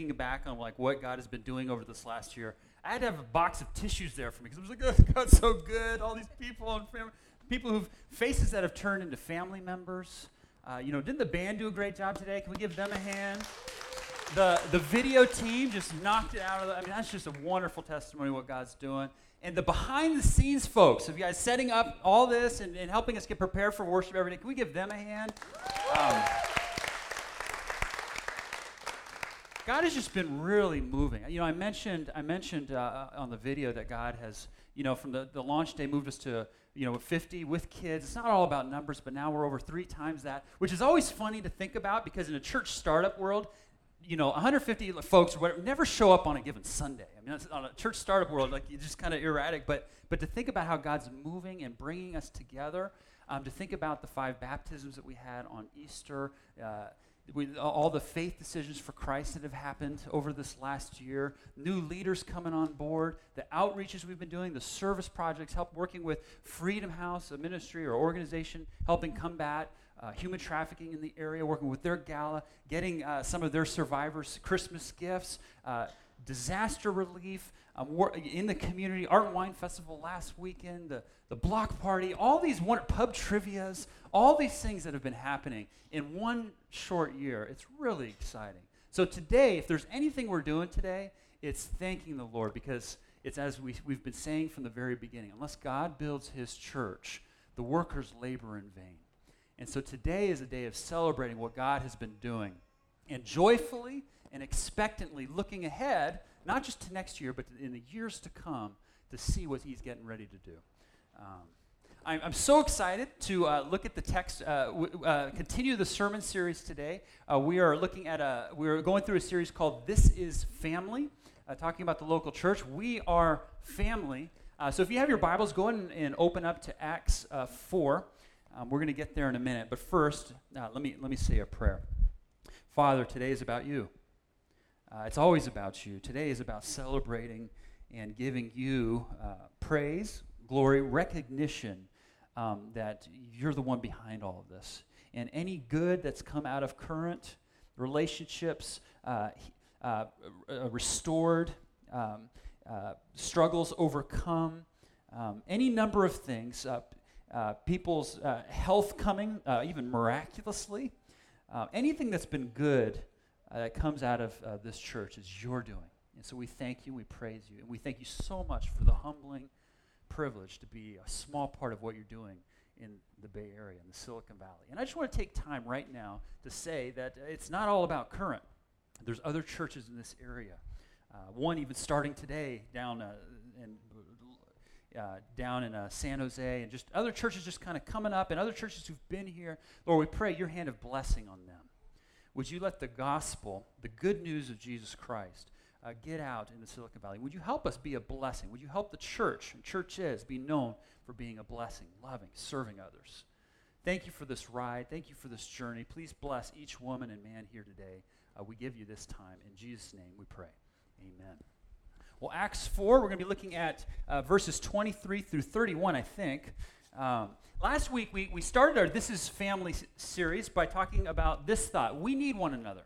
thinking back on like what God has been doing over this last year, I had to have a box of tissues there for me because I was like, oh, God's so good. All these people and family, people who've faces that have turned into family members. Uh, you know, didn't the band do a great job today? Can we give them a hand? The the video team just knocked it out of the. I mean, that's just a wonderful testimony of what God's doing. And the behind the scenes folks, of you guys setting up all this and, and helping us get prepared for worship every day, can we give them a hand? Um, God has just been really moving. You know, I mentioned I mentioned uh, on the video that God has, you know, from the, the launch day moved us to you know 50 with kids. It's not all about numbers, but now we're over three times that, which is always funny to think about because in a church startup world, you know, 150 folks never show up on a given Sunday. I mean, on a church startup world, like it's just kind of erratic. But but to think about how God's moving and bringing us together, um, to think about the five baptisms that we had on Easter. Uh, we, all the faith decisions for Christ that have happened over this last year, new leaders coming on board, the outreaches we've been doing, the service projects, help working with Freedom House, a ministry or organization, helping combat uh, human trafficking in the area, working with their gala, getting uh, some of their survivors Christmas gifts, uh, disaster relief um, in the community, Art and Wine Festival last weekend, the, the block party, all these one, pub trivias, all these things that have been happening in one short year. It's really exciting. So today, if there's anything we're doing today, it's thanking the Lord because it's as we, we've been saying from the very beginning unless God builds his church, the workers labor in vain. And so today is a day of celebrating what God has been doing and joyfully and expectantly looking ahead, not just to next year, but in the years to come to see what he's getting ready to do. Um, I'm, I'm, so excited to uh, look at the text, uh, w- uh, continue the sermon series today. Uh, we are looking at a, we're going through a series called This is Family, uh, talking about the local church. We are family. Uh, so if you have your Bibles, go and, and open up to Acts 4. Um, we're going to get there in a minute. But first, let, me, let me say a prayer. Father, today is about you. it's always about you. Today is about celebrating and giving you praise, glory, recognition um, that you're the one behind all of this. And any good that's come out of current relationships, uh, uh, uh, restored, um, uh, struggles overcome, um, any number of things, uh, uh, people's health coming, even miraculously, anything that's been good that comes out of this church is your doing. And so we thank you, we praise you, and we thank you so much for the humbling privilege to be a small part of what you're doing in the Bay Area, in the Silicon Valley. And I just want to take time right now to say that it's not all about current. There's other churches in this area. Uh, one even starting today down uh, in uh, down in uh, San Jose, and just other churches just kind of coming up, and other churches who've been here. Lord, we pray your hand of blessing on them. Would you let the gospel, the good news of Jesus Christ, uh, get out in the Silicon Valley. Would you help us be a blessing? Would you help the church, and church is, be known for being a blessing, loving, serving others? Thank you for this ride. Thank you for this journey. Please bless each woman and man here today. Uh, we give you this time. In Jesus' name we pray. Amen. Well, Acts 4, we're going to be looking at uh, verses 23 through 31, I think. Um, last week, we, we started our This is Family series by talking about this thought we need one another.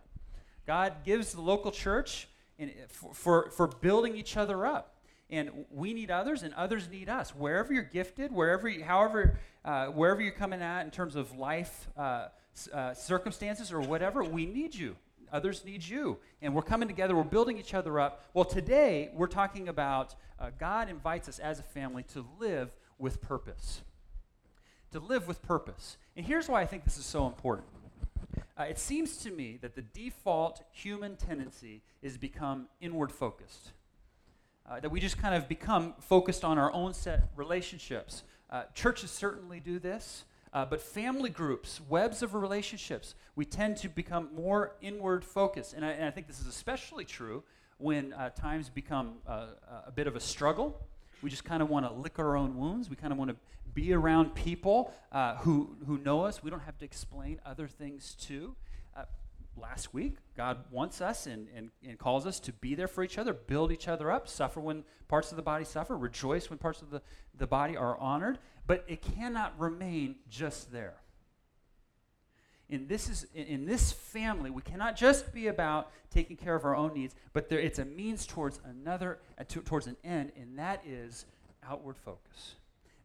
God gives the local church and for, for, for building each other up. And we need others, and others need us. Wherever you're gifted, wherever, you, however, uh, wherever you're coming at in terms of life uh, uh, circumstances or whatever, we need you. Others need you. And we're coming together, we're building each other up. Well, today we're talking about uh, God invites us as a family to live with purpose. To live with purpose. And here's why I think this is so important. Uh, it seems to me that the default human tendency is become inward focused. Uh, that we just kind of become focused on our own set relationships. Uh, churches certainly do this, uh, but family groups, webs of relationships, we tend to become more inward focused. And I, and I think this is especially true when uh, times become uh, a bit of a struggle. We just kind of want to lick our own wounds. We kind of want to be around people uh, who, who know us. We don't have to explain other things to. Uh, last week, God wants us and, and, and calls us to be there for each other, build each other up, suffer when parts of the body suffer, rejoice when parts of the, the body are honored. But it cannot remain just there. in this is in, this family, we cannot just be about taking care of our own needs, but there, it's a means towards another, uh, to, towards an end, and that is outward focus.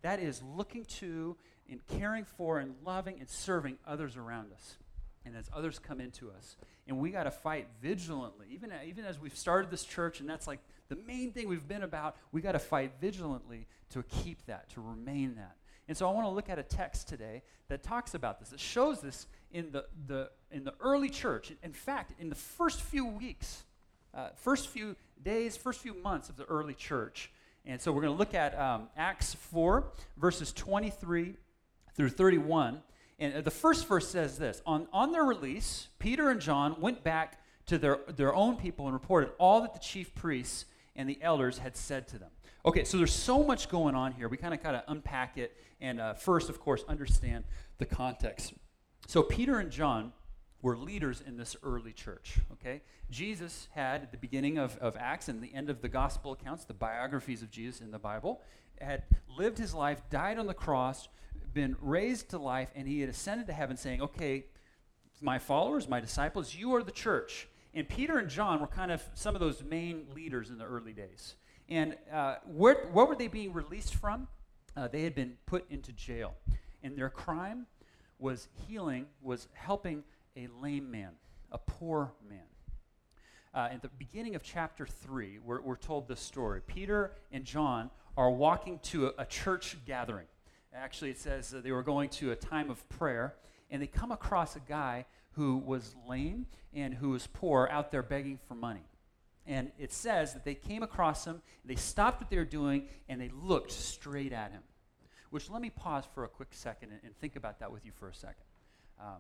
That is looking to and caring for and loving and serving others around us. And as others come into us, and we got to fight vigilantly, even, even as we've started this church, and that's like the main thing we've been about, we got to fight vigilantly to keep that, to remain that. And so I want to look at a text today that talks about this. It shows this in the, the, in the early church. In fact, in the first few weeks, uh, first few days, first few months of the early church. And so we're going to look at um, Acts 4, verses 23 through 31. And uh, the first verse says this on, on their release, Peter and John went back to their, their own people and reported all that the chief priests and the elders had said to them. Okay, so there's so much going on here. We kind of got to unpack it and uh, first, of course, understand the context. So Peter and John were leaders in this early church, okay? Jesus had, at the beginning of, of Acts and the end of the gospel accounts, the biographies of Jesus in the Bible, had lived his life, died on the cross, been raised to life, and he had ascended to heaven saying, okay, my followers, my disciples, you are the church. And Peter and John were kind of some of those main leaders in the early days. And uh, where, what were they being released from? Uh, they had been put into jail. And their crime was healing, was helping a lame man, a poor man. Uh, at the beginning of chapter 3, we're, we're, told this story. Peter and John are walking to a, a church gathering. Actually, it says they were going to a time of prayer, and they come across a guy who was lame and who was poor out there begging for money. And it says that they came across him, they stopped what they were doing, and they looked straight at him. Which let me pause for a quick second and, and think about that with you for a second. Um,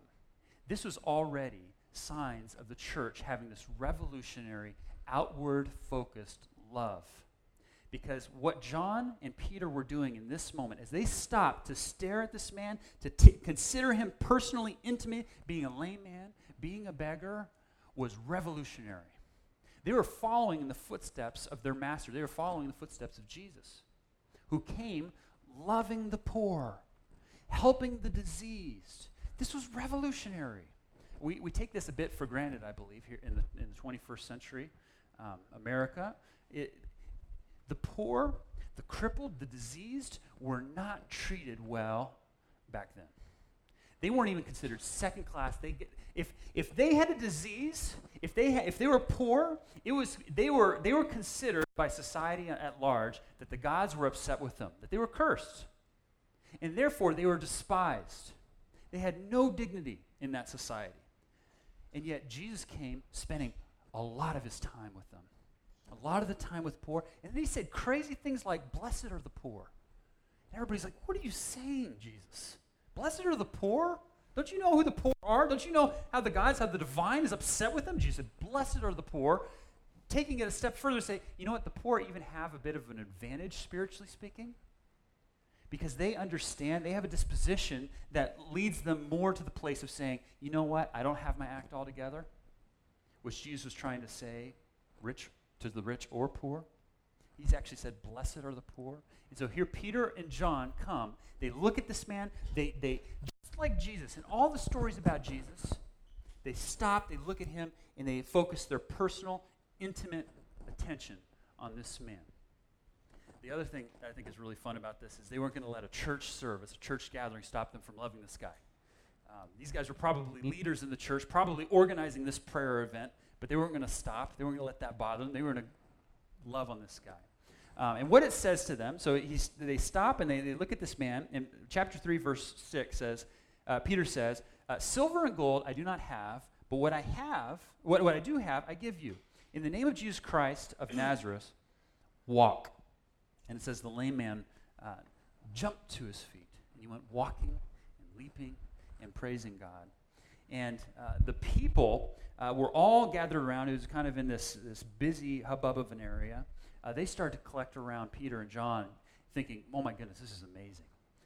this was already signs of the church having this revolutionary, outward focused love. Because what John and Peter were doing in this moment, as they stopped to stare at this man, to t- consider him personally intimate, being a lame man, being a beggar, was revolutionary. They were following in the footsteps of their master. They were following the footsteps of Jesus, who came loving the poor, helping the diseased. This was revolutionary. We, we take this a bit for granted, I believe, here in the, in the 21st century um, America. It, the poor, the crippled, the diseased were not treated well back then. They weren't even considered second class. They get, if, if they had a disease, if they, had, if they were poor, it was, they, were, they were considered by society at large that the gods were upset with them, that they were cursed. And therefore, they were despised. They had no dignity in that society. And yet, Jesus came spending a lot of his time with them, a lot of the time with poor. And then he said crazy things like, Blessed are the poor. And everybody's like, What are you saying, Jesus? Blessed are the poor? Don't you know who the poor are? Don't you know how the gods, how the divine is upset with them? Jesus said, Blessed are the poor. Taking it a step further, say, you know what? The poor even have a bit of an advantage, spiritually speaking, because they understand, they have a disposition that leads them more to the place of saying, you know what? I don't have my act all together, which Jesus was trying to say, rich to the rich or poor. He's actually said, Blessed are the poor. And so here Peter and John come. They look at this man. They, they just like Jesus, and all the stories about Jesus, they stop, they look at him, and they focus their personal, intimate attention on this man. The other thing I think is really fun about this is they weren't going to let a church service, a church gathering, stop them from loving this guy. Um, these guys were probably leaders in the church, probably organizing this prayer event, but they weren't going to stop. They weren't going to let that bother them. They were going to love on this guy. Um, and what it says to them, so they stop and they, they look at this man. And chapter 3, verse 6 says, uh, Peter says, uh, Silver and gold I do not have, but what I have, what, what I do have, I give you. In the name of Jesus Christ of Nazareth, walk. And it says the lame man uh, jumped to his feet, and he went walking and leaping and praising God. And uh, the people uh, were all gathered around. It was kind of in this, this busy hubbub of an area. Uh, they started to collect around Peter and John, thinking, oh my goodness, this is amazing.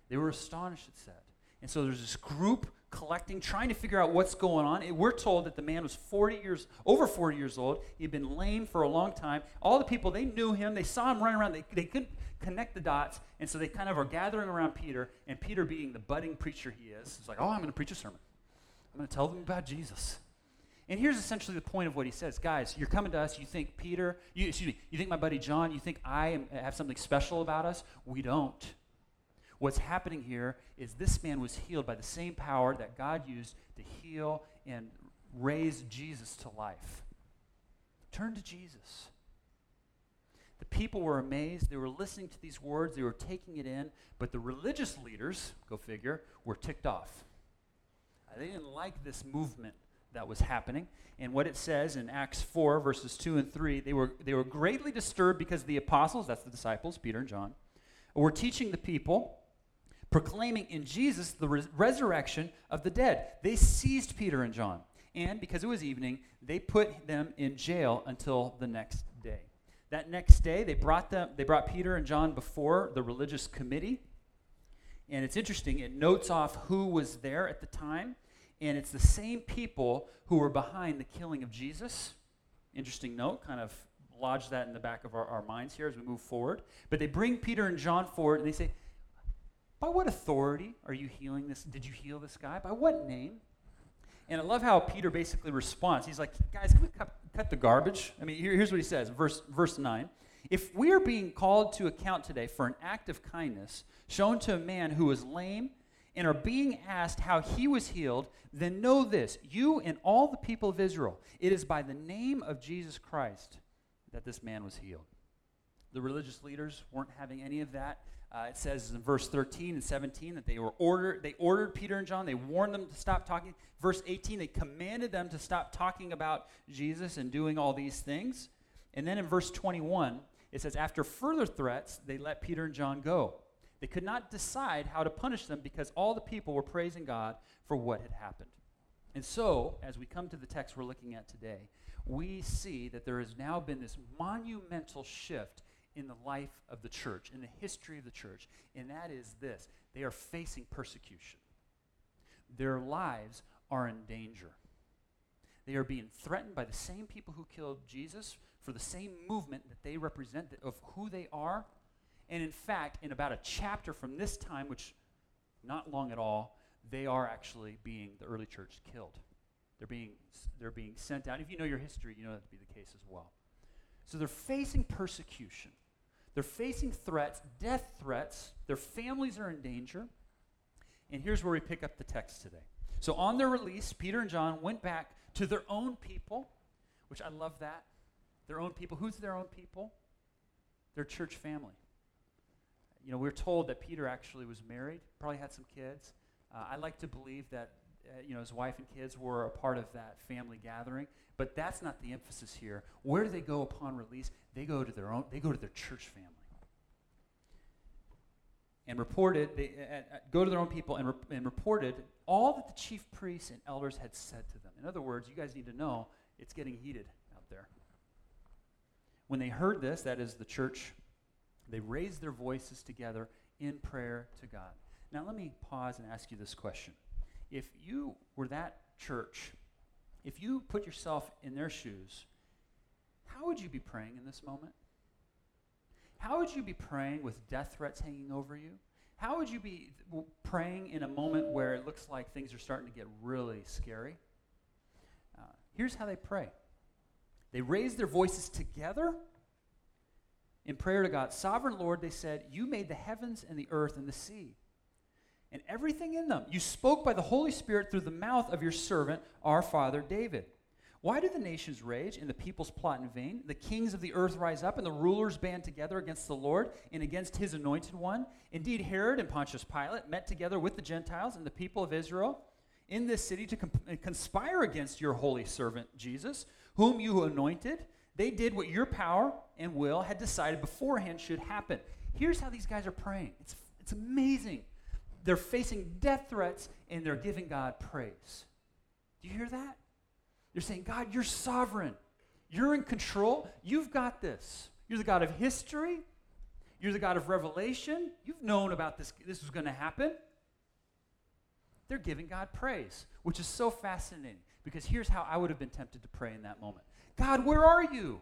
They were astonished, it said. And so there's this group collecting, trying to figure out what's going on. we're told that the man was 40 years, over 40 years old. He'd been lame for a long time. All the people, they knew him. They saw him running around. They, they couldn't connect the dots. And so they kind of are gathering around Peter. And Peter, being the budding preacher he is, is like, oh, I'm going to preach a sermon. I'm going to tell them about Jesus. And here's essentially the point of what he says. Guys, you're coming to us, you think Peter, you, excuse me, you think my buddy John, you think I am, have something special about us? We don't. What's happening here is this man was healed by the same power that God used to heal and raise Jesus to life. Turn to Jesus. The people were amazed. They were listening to these words, they were taking it in, but the religious leaders, go figure, were ticked off. Uh, they didn't like this movement that was happening. And what it says in Acts 4, verses 2 and 3, they were, they were greatly disturbed because the apostles, that's the disciples, Peter and John, were teaching the people, proclaiming in Jesus the res- resurrection of the dead. They seized Peter and John. And because it was evening, they put them in jail until the next day. That next day, they brought, them, they brought Peter and John before the religious committee. And it's interesting, it notes off who was there at the time and it's the same people who were behind the killing of Jesus. Interesting note, kind of lodge that in the back of our, our minds here as we move forward. But they bring Peter and John forward and they say, By what authority are you healing this? Did you heal this guy? By what name? And I love how Peter basically responds. He's like, Guys, can we cut, cut the garbage? I mean, here, here's what he says, verse, verse 9. If we are being called to account today for an act of kindness shown to a man who was lame and are being asked how he was healed, then know this you and all the people of Israel, it is by the name of Jesus Christ that this man was healed. The religious leaders weren't having any of that. Uh, it says in verse 13 and 17 that they were ordered they ordered peter and john they warned them to stop talking. Verse 18 they commanded them to stop talking about jesus and doing all these things. And then in verse 21 it says after further threats they let peter and john go. They could not decide how to punish them because all the people were praising God for what had happened. And so, as we come to the text we're looking at today, we see that there has now been this monumental shift in the life of the church, in the history of the church, and that is this they are facing persecution. Their lives are in danger. They are being threatened by the same people who killed Jesus for the same movement that they represent, of who they are and in fact, in about a chapter from this time, which not long at all, they are actually being, the early church, killed. They're being, they're being sent out. If you know your history, you know that to be the case as well. So they're facing persecution. They're facing threats, death threats. Their families are in danger. And here's where we pick up the text today. So on their release, Peter and John went back to their own people, which I love that. Their own people. Who's their own people? Their church family you know, we're told that Peter actually was married, probably had some kids. Uh, I like to believe that, uh, you know, his wife and kids were a part of that family gathering, but that's not the emphasis here. Where do they go upon release? They go to their own, they go to their church family. And reported, they uh, uh go to their own people and, and reported all that the chief priests and elders had said to them. In other words, you guys need to know it's getting heated out there. When they heard this, that is the church they raised their voices together in prayer to God. Now, let me pause and ask you this question. If you were that church, if you put yourself in their shoes, how would you be praying in this moment? How would you be praying with death threats hanging over you? How would you be praying in a moment where it looks like things are starting to get really scary? Uh, here's how they pray they raise their voices together in prayer to God. Sovereign Lord, they said, You made the heavens and the earth and the sea and everything in them. You spoke by the Holy Spirit through the mouth of your servant, our father David. Why do the nations rage and the peoples plot in vain? The kings of the earth rise up and the rulers band together against the Lord and against his anointed one. Indeed, Herod and Pontius Pilate met together with the Gentiles and the people of Israel in this city to uh, conspire against your holy servant Jesus, whom you anointed they did what your power and will had decided beforehand should happen. Here's how these guys are praying it's, it's amazing. They're facing death threats and they're giving God praise. Do you hear that? They're saying, God, you're sovereign. You're in control. You've got this. You're the God of history. You're the God of revelation. You've known about this. This was going to happen. They're giving God praise, which is so fascinating because here's how I would have been tempted to pray in that moment God, where are you?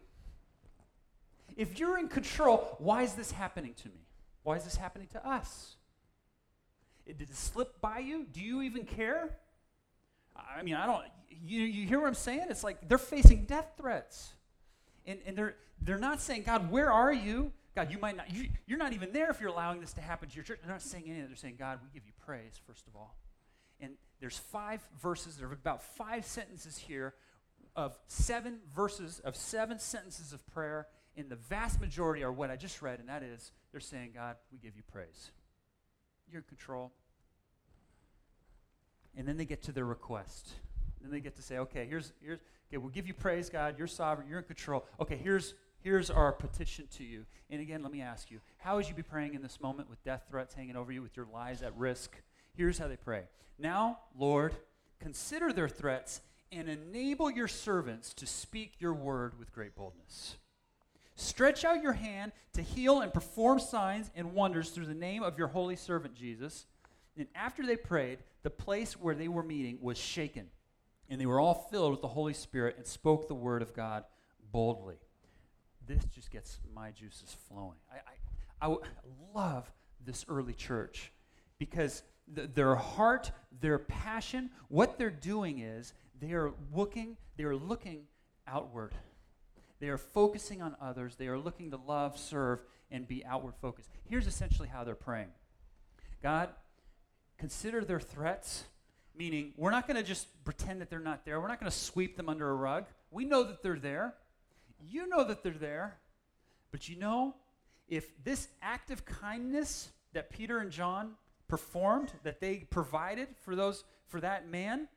If you're in control, why is this happening to me? Why is this happening to us? Did it slip by you? Do you even care? I mean, I don't, you, you hear what I'm saying? It's like they're facing death threats. And, and they're, they're not saying, God, where are you? God, you might not, you, you're not even there if you're allowing this to happen to your church. They're not saying anything. They're saying, God, we give you praise, first of all. And there's five verses, there are about five sentences here of seven verses, of seven sentences of prayer. And the vast majority are what I just read, and that is they're saying, God, we give you praise. You're in control. And then they get to their request. Then they get to say, okay, here's, here's okay, we'll give you praise, God. You're sovereign. You're in control. Okay, here's, here's our petition to you. And again, let me ask you, how would you be praying in this moment with death threats hanging over you, with your lives at risk? Here's how they pray. Now, Lord, consider their threats and enable your servants to speak your word with great boldness. Stretch out your hand to heal and perform signs and wonders through the name of your holy servant Jesus. And after they prayed, the place where they were meeting was shaken, and they were all filled with the Holy Spirit and spoke the word of God boldly. This just gets my juices flowing. I, I, love this early church because th- their heart, their passion, what they're doing is they are looking, they are looking outward. They are focusing on others. They are looking to love, serve, and be outward focused. Here's essentially how they're praying God, consider their threats, meaning we're not going to just pretend that they're not there. We're not going to sweep them under a rug. We know that they're there. You know that they're there. But you know, if this act of kindness that Peter and John performed, that they provided for those for that man,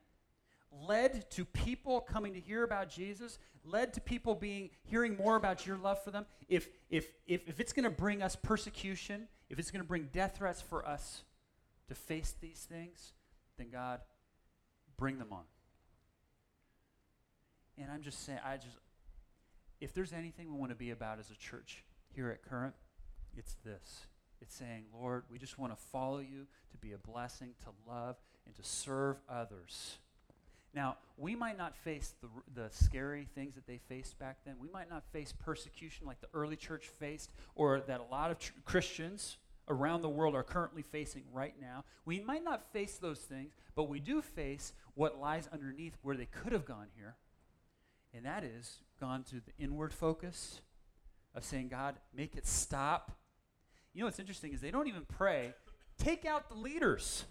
led to people coming to hear about Jesus, led to people being hearing more about your love for them, if if if, if it's going to bring us persecution, if it's going to bring death threats for us to face these things, then God, bring them on. And I'm just saying, I just, if there's anything we want to be about as a church here at Current, it's this. It's saying, Lord, we just want to follow you, to be a blessing, to love, and to serve others. Now, we might not face the, the scary things that they faced back then. We might not face persecution like the early church faced, or that a lot of tr- Christians around the world are currently facing right now. We might not face those things, but we do face what lies underneath where they could have gone here. And that is gone to the inward focus of saying, God, make it stop. You know what's interesting is they don't even pray, take out the leaders.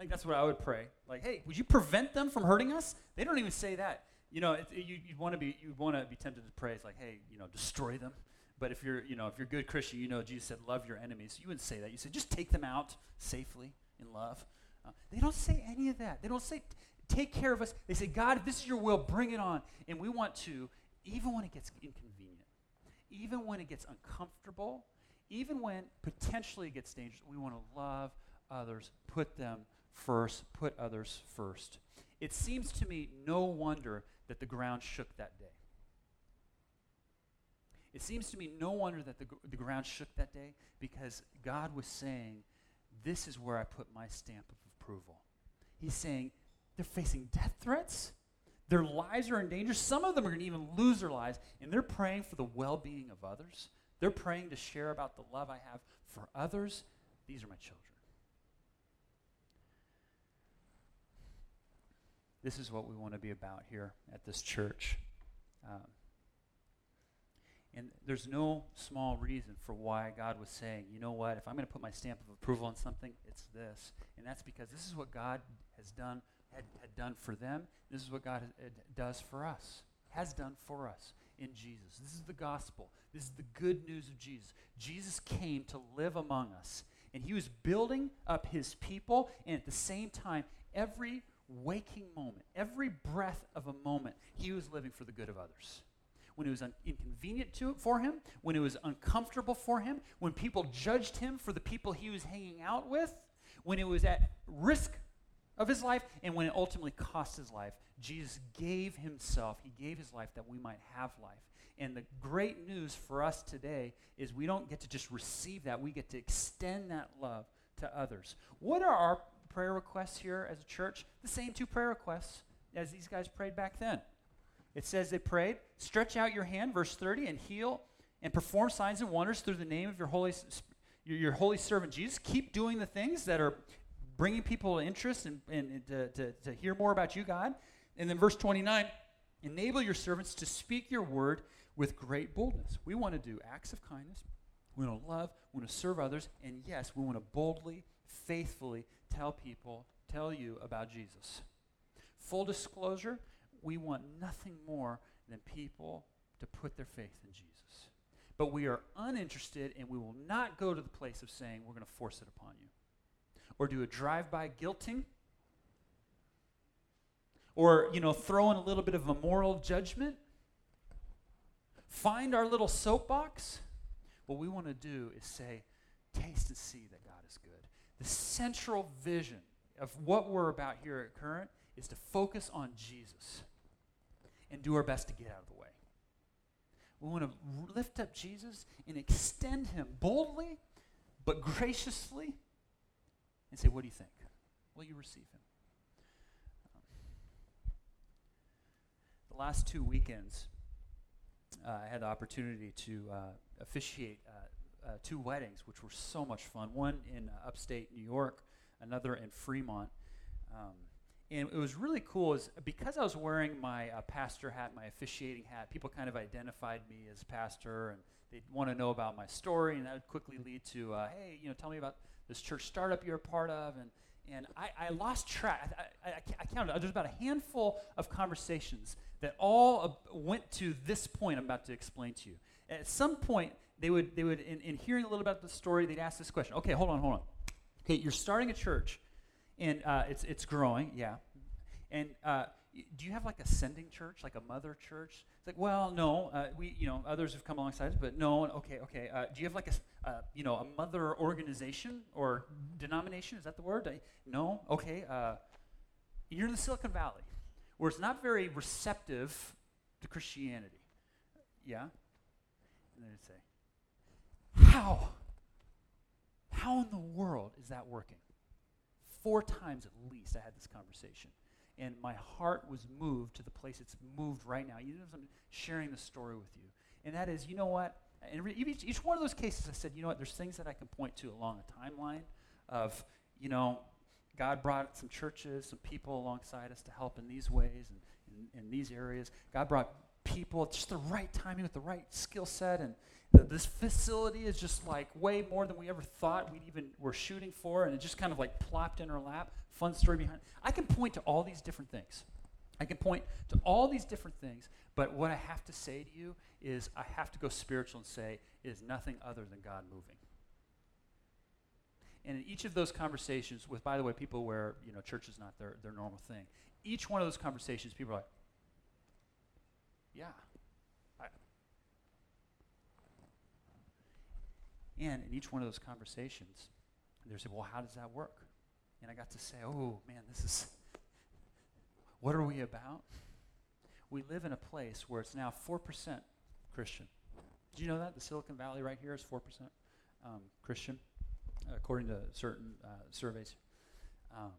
I think that's what I would pray. Like, hey, would you prevent them from hurting us? They don't even say that. You know, it, it, you, would want to be you want to be tempted to pray. It's like, hey, you know, destroy them. But if you're, you know, if you're a good Christian, you know Jesus said, love your enemies. You wouldn't say that. You said just take them out safely in love. Uh, they don't say any of that. They don't say, take care of us. They say, God, if this is your will, bring it on. And we want to, even when it gets inconvenient, even when it gets uncomfortable, even when potentially it gets dangerous, we want to love others, put them first, put others first. It seems to me no wonder that the ground shook that day. It seems to me no wonder that the, the ground shook that day because God was saying, This is where I put my stamp of approval. He's saying, They're facing death threats. Their lives are in danger. Some of them are going to even lose their lives, and they're praying for the well being of others. They're praying to share about the love I have for others. These are my children. This is what we want to be about here at this church. Um, and there's no small reason for why God was saying, you know what, if I'm going to put my stamp of approval on something, it's this. And that's because this is what God has done, had, had done for them. This is what God has, does for us, has done for us in Jesus. This is the gospel. This is the good news of Jesus. Jesus came to live among us, and he was building up his people, and at the same time, every waking moment, every breath of a moment, he was living for the good of others when it was un- inconvenient to, for him, when it was uncomfortable for him, when people judged him for the people he was hanging out with, when it was at risk of his life, and when it ultimately cost his life. Jesus gave himself, he gave his life that we might have life. And the great news for us today is we don't get to just receive that, we get to extend that love to others. What are our prayer requests here as a church? The same two prayer requests as these guys prayed back then. It says they prayed, stretch out your hand, verse 30, and heal and perform signs and wonders through the name of your holy, your, holy servant Jesus. Keep doing the things that are bringing people interest and, and, and to, to, to hear more about you, God. And then verse 29 enable your servants to speak your word with great boldness. We want to do acts of kindness, we want to love, we want to serve others, and yes, we want to boldly, faithfully tell people, tell you about Jesus. Full disclosure, we want nothing more than people to put their faith in Jesus. But we are uninterested and we will not go to the place of saying we're going to force it upon you. Or do a drive by guilting. Or, you know, throw in a little bit of a moral judgment. Find our little soapbox. What we want to do is say, taste and see that God is good. The central vision of what we're about here at Current is to focus on Jesus and do our best to get out of the way. We want to lift up Jesus and extend him boldly but graciously and say, What do you think? Will you receive him? Um, the last two weekends, uh, I had the opportunity to uh, officiate uh, uh two weddings, which were so much fun. One in uh, upstate New York, another in Fremont. Um, and it was really cool is because I was wearing my uh, pastor hat, my officiating hat, people kind of identified me as pastor and they'd want to know about my story and that would quickly lead to, uh, hey, you know, tell me about this church startup you're a part of. And, and I, I lost track. I, I, I, counted. There's about a handful of conversations that all went to this point I'm about to explain to you. At some point, they would, they would in, in hearing a little about the story, they'd ask this question. Okay, hold on, hold on. Okay, you're starting a church and uh, it's it's growing, yeah. And uh, do you have like a sending church, like a mother church? It's like, well, no, uh, we, you know, others have come alongside, but no, okay, okay. Uh, do you have like a, uh, you know, a mother organization or denomination? Is that the word? I, no, okay. Uh, you're in the Silicon Valley, where it's not very receptive to Christianity. Yeah. And then say, how? How in the world is that working? four times at least I had this conversation. And my heart was moved to the place it's moved right now. You know, I'm sharing the story with you. And that is, you know what? And each, each one of those cases, I said, you know what? There's things that I can point to along a timeline of, you know, God brought some churches, some people alongside us to help in these ways and in, in these areas. God brought people just the right timing with the right skill set and this facility is just like way more than we ever thought we'd even were shooting for, and it just kind of like plopped in our lap. Fun story behind. I can point to all these different things. I can point to all these different things, but what I have to say to you is I have to go spiritual and say it is nothing other than God moving. And in each of those conversations, with by the way, people where you know church is not their, their normal thing, each one of those conversations, people are like, yeah, And in each one of those conversations, they say, well, how does that work? And I got to say, oh, man, this is, what are we about? We live in a place where it's now 4% Christian. Do you know that? The Silicon Valley right here is 4% um, Christian, according to certain uh, surveys. Um,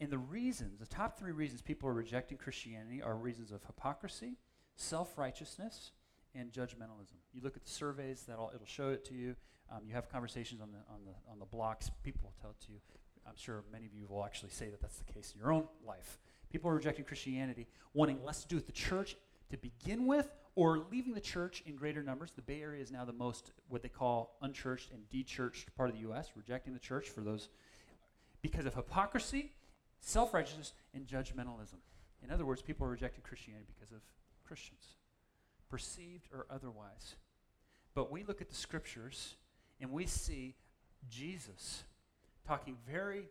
and the reasons, the top three reasons people are rejecting Christianity are reasons of hypocrisy, self righteousness, and judgmentalism. You look at the surveys, that'll it'll show it to you. Um, you have conversations on the on the on the blocks. People will tell it to you. I'm sure many of you will actually say that that's the case in your own life. People are rejecting Christianity, wanting less to do with the church to begin with, or leaving the church in greater numbers. The Bay Area is now the most what they call unchurched and dechurched part of the U.S. Rejecting the church for those because of hypocrisy, self-righteousness, and judgmentalism. In other words, people are rejecting Christianity because of Christians perceived or otherwise. But we look at the scriptures and we see Jesus talking very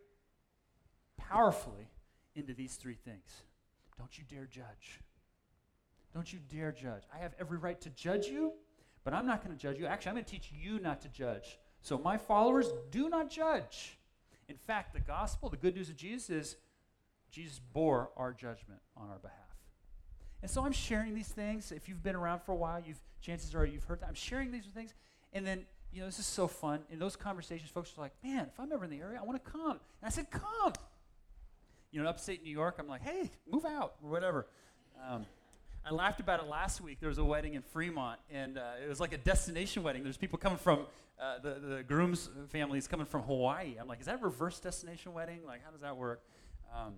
powerfully into these three things. Don't you dare judge. Don't you dare judge. I have every right to judge you, but I'm not going to judge you. Actually, I'm going to teach you not to judge. So, my followers, do not judge. In fact, the gospel, the good news of Jesus is Jesus bore our judgment on our behalf. And so I'm sharing these things. If you've been around for a while, you've chances are you've heard that. I'm sharing these things. And then, you know, this is so fun. In those conversations, folks are like, man, if I'm ever in the area, I want to come. And I said, come. You know, upstate New York, I'm like, hey, move out or whatever. Um, I laughed about it last week. There was a wedding in Fremont, and uh, it was like a destination wedding. There's people coming from uh, the the groom's family is coming from Hawaii. I'm like, is that a reverse destination wedding? Like, how does that work? Um,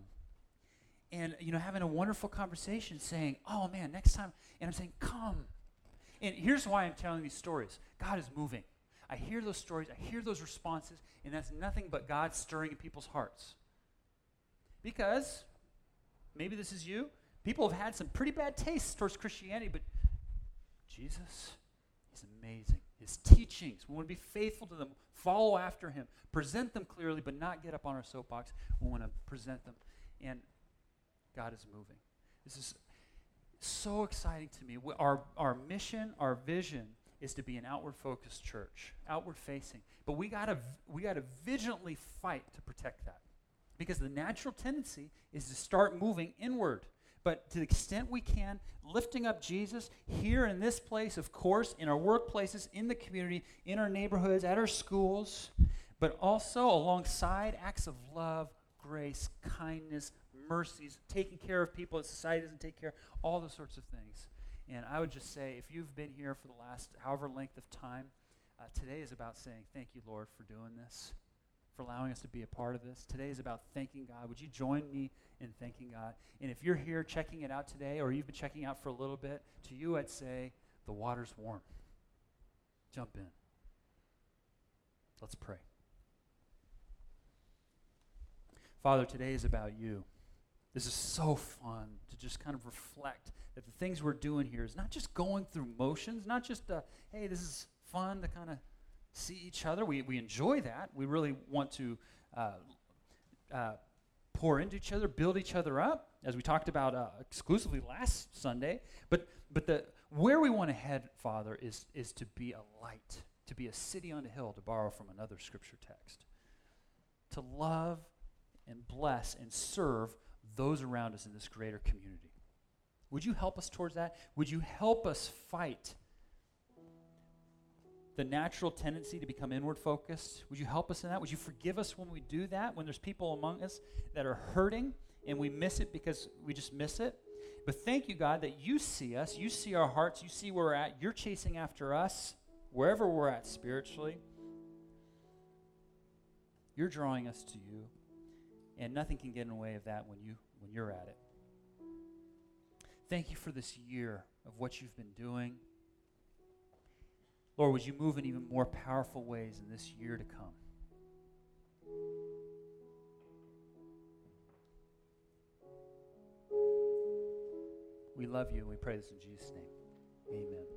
and you know, having a wonderful conversation, saying, "Oh man, next time," and I'm saying, "Come." And here's why I'm telling these stories. God is moving. I hear those stories, I hear those responses, and that's nothing but God stirring in people's hearts. Because maybe this is you. People have had some pretty bad tastes towards Christianity, but Jesus is amazing. His teachings, we want to be faithful to them, follow after him, present them clearly, but not get up on our soapbox. We want to present them. And God is moving. This is so exciting to me. Our, our mission, our vision is to be an outward focused church, outward facing. But we gotta we gotta vigilantly fight to protect that. Because the natural tendency is to start moving inward. But to the extent we can, lifting up Jesus here in this place, of course, in our workplaces, in the community, in our neighborhoods, at our schools, but also alongside acts of love, grace, kindness, mercies, taking care of people that society doesn't take care of, all those sorts of things. And I would just say, if you've been here for the last however length of time, uh, today is about saying, Thank you, Lord, for doing this, for allowing us to be a part of this. Today is about thanking God. Would you join me in thanking God? And if you're here checking it out today, or you've been checking out for a little bit, to you I'd say, The water's warm. Jump in. Let's pray. Father, today is about you. This is so fun to just kind of reflect that the things we're doing here is not just going through motions, not just, uh, hey, this is fun to kind of see each other. We, we enjoy that. We really want to uh, uh, pour into each other, build each other up, as we talked about uh, exclusively last Sunday. But, but the, where we want to head, Father, is, is to be a light, to be a city on a hill, to borrow from another scripture text, to love and bless and serve those around us in this greater community. Would you help us towards that? Would you help us fight the natural tendency to become inward focused? Would you help us in that? Would you forgive us when we do that? When there's people among us that are hurting and we miss it because we just miss it? But thank you, God, that you see us, you see our hearts, you see where we're at, you're chasing after us wherever we're at spiritually. You're drawing us to you, and nothing can get in the way of that when you when you're at it. Thank you for this year of what you've been doing. Lord, would you move in even more powerful ways in this year to come? We love you and we pray this in Jesus' name. Amen.